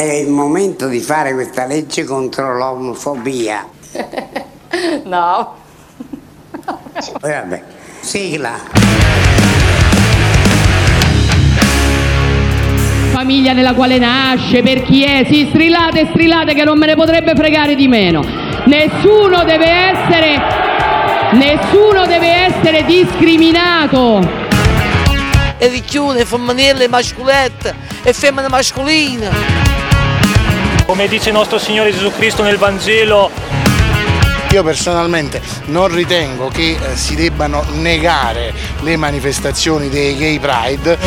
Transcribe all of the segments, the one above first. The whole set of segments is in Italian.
È il momento di fare questa legge contro l'omofobia. No. E vabbè, sigla. famiglia nella quale nasce, per chi è, sì, strillate, strillate che non me ne potrebbe fregare di meno. Nessuno deve essere, nessuno deve essere discriminato. e ricchiune, femminile, mascolette e femmine mascoline. Come dice il nostro Signore Gesù Cristo nel Vangelo, Io personalmente non ritengo che eh, si debbano negare le manifestazioni dei gay pride.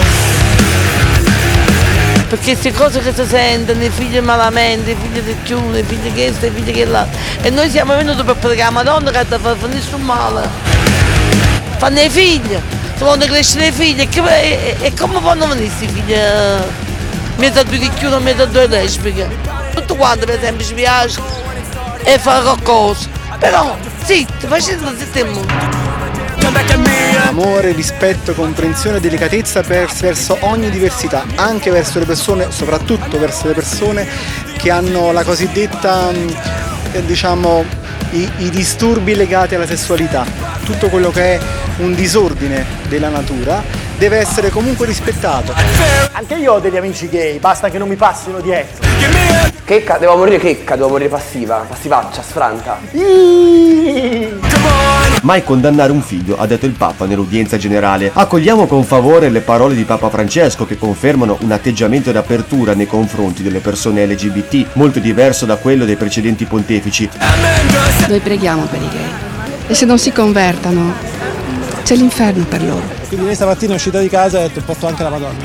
Perché queste cose che si sentono, i figli malamente, i figli di chiune, i figli questo, i figli che là. E noi siamo venuti per pregare a Madonna che ti fa nessun male. Fanno i figli, se vogliono crescere i figli, e, che- e- e come fanno venire questi figli? eh, Mezzo a due di chiune, mezzo a due lesbiche. Tutto quanto per esempio ci piace e fare qualcosa. Però, zitto, facendo zitto il mondo. Amore, rispetto, comprensione e delicatezza verso ogni diversità, anche verso le persone, soprattutto verso le persone che hanno la cosiddetta, eh, diciamo, i, i disturbi legati alla sessualità. Tutto quello che è un disordine della natura deve essere comunque rispettato. Anche io ho degli amici gay, basta che non mi passino dietro. Checca, devo morire checca, devo morire passiva, passivaccia, sfranta. Mai condannare un figlio, ha detto il Papa nell'udienza generale. Accogliamo con favore le parole di Papa Francesco che confermano un atteggiamento d'apertura nei confronti delle persone LGBT, molto diverso da quello dei precedenti pontefici. Noi preghiamo per i gay e se non si convertano c'è l'inferno per loro. Quindi lei stamattina è uscita di casa e ha detto porto anche la Madonna.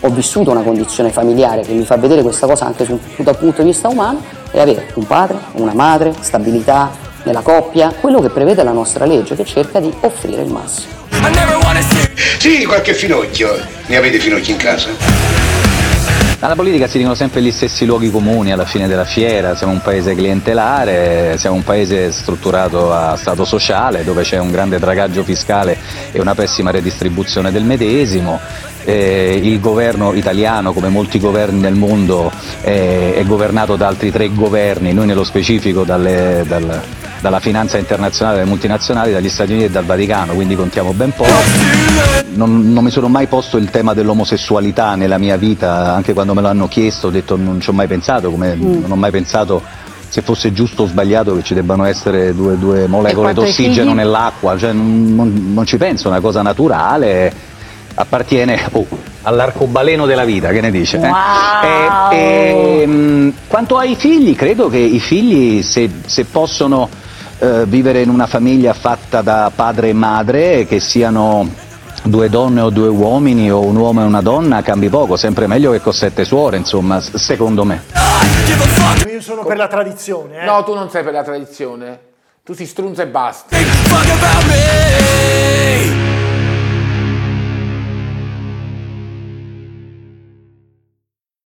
Ho vissuto una condizione familiare che mi fa vedere questa cosa anche su- dal punto di vista umano e avere un padre, una madre, stabilità nella coppia, quello che prevede la nostra legge che cerca di offrire il massimo. Sì, qualche finocchio. Ne avete finocchi in casa? Alla politica si dicono sempre gli stessi luoghi comuni alla fine della fiera, siamo un paese clientelare, siamo un paese strutturato a stato sociale dove c'è un grande dragaggio fiscale e una pessima redistribuzione del medesimo. Eh, il governo italiano, come molti governi nel mondo, eh, è governato da altri tre governi, noi nello specifico dalle- dal- dalla finanza internazionale, dalle multinazionali, dagli Stati Uniti e dal Vaticano, quindi contiamo ben poco. Non, non mi sono mai posto il tema dell'omosessualità nella mia vita, anche quando me l'hanno chiesto ho detto non ci ho mai pensato, come Mm. non ho mai pensato se fosse giusto o sbagliato che ci debbano essere due, due molecole d'ossigeno nell'acqua, cioè, non, non- ci penso, è una cosa naturale, appartiene oh, all'arcobaleno della vita, che ne dice? eh? Wow! E- e, mh, quanto ai figli, credo che i figli se, se possono eh, vivere in una famiglia fatta da padre e madre, che siano due donne o due uomini o un uomo e una donna, cambi poco, sempre meglio che con sette suore, insomma, secondo me. Io sono per la tradizione, eh. No, tu non sei per la tradizione. Tu si strunza e basta. Fuck about me.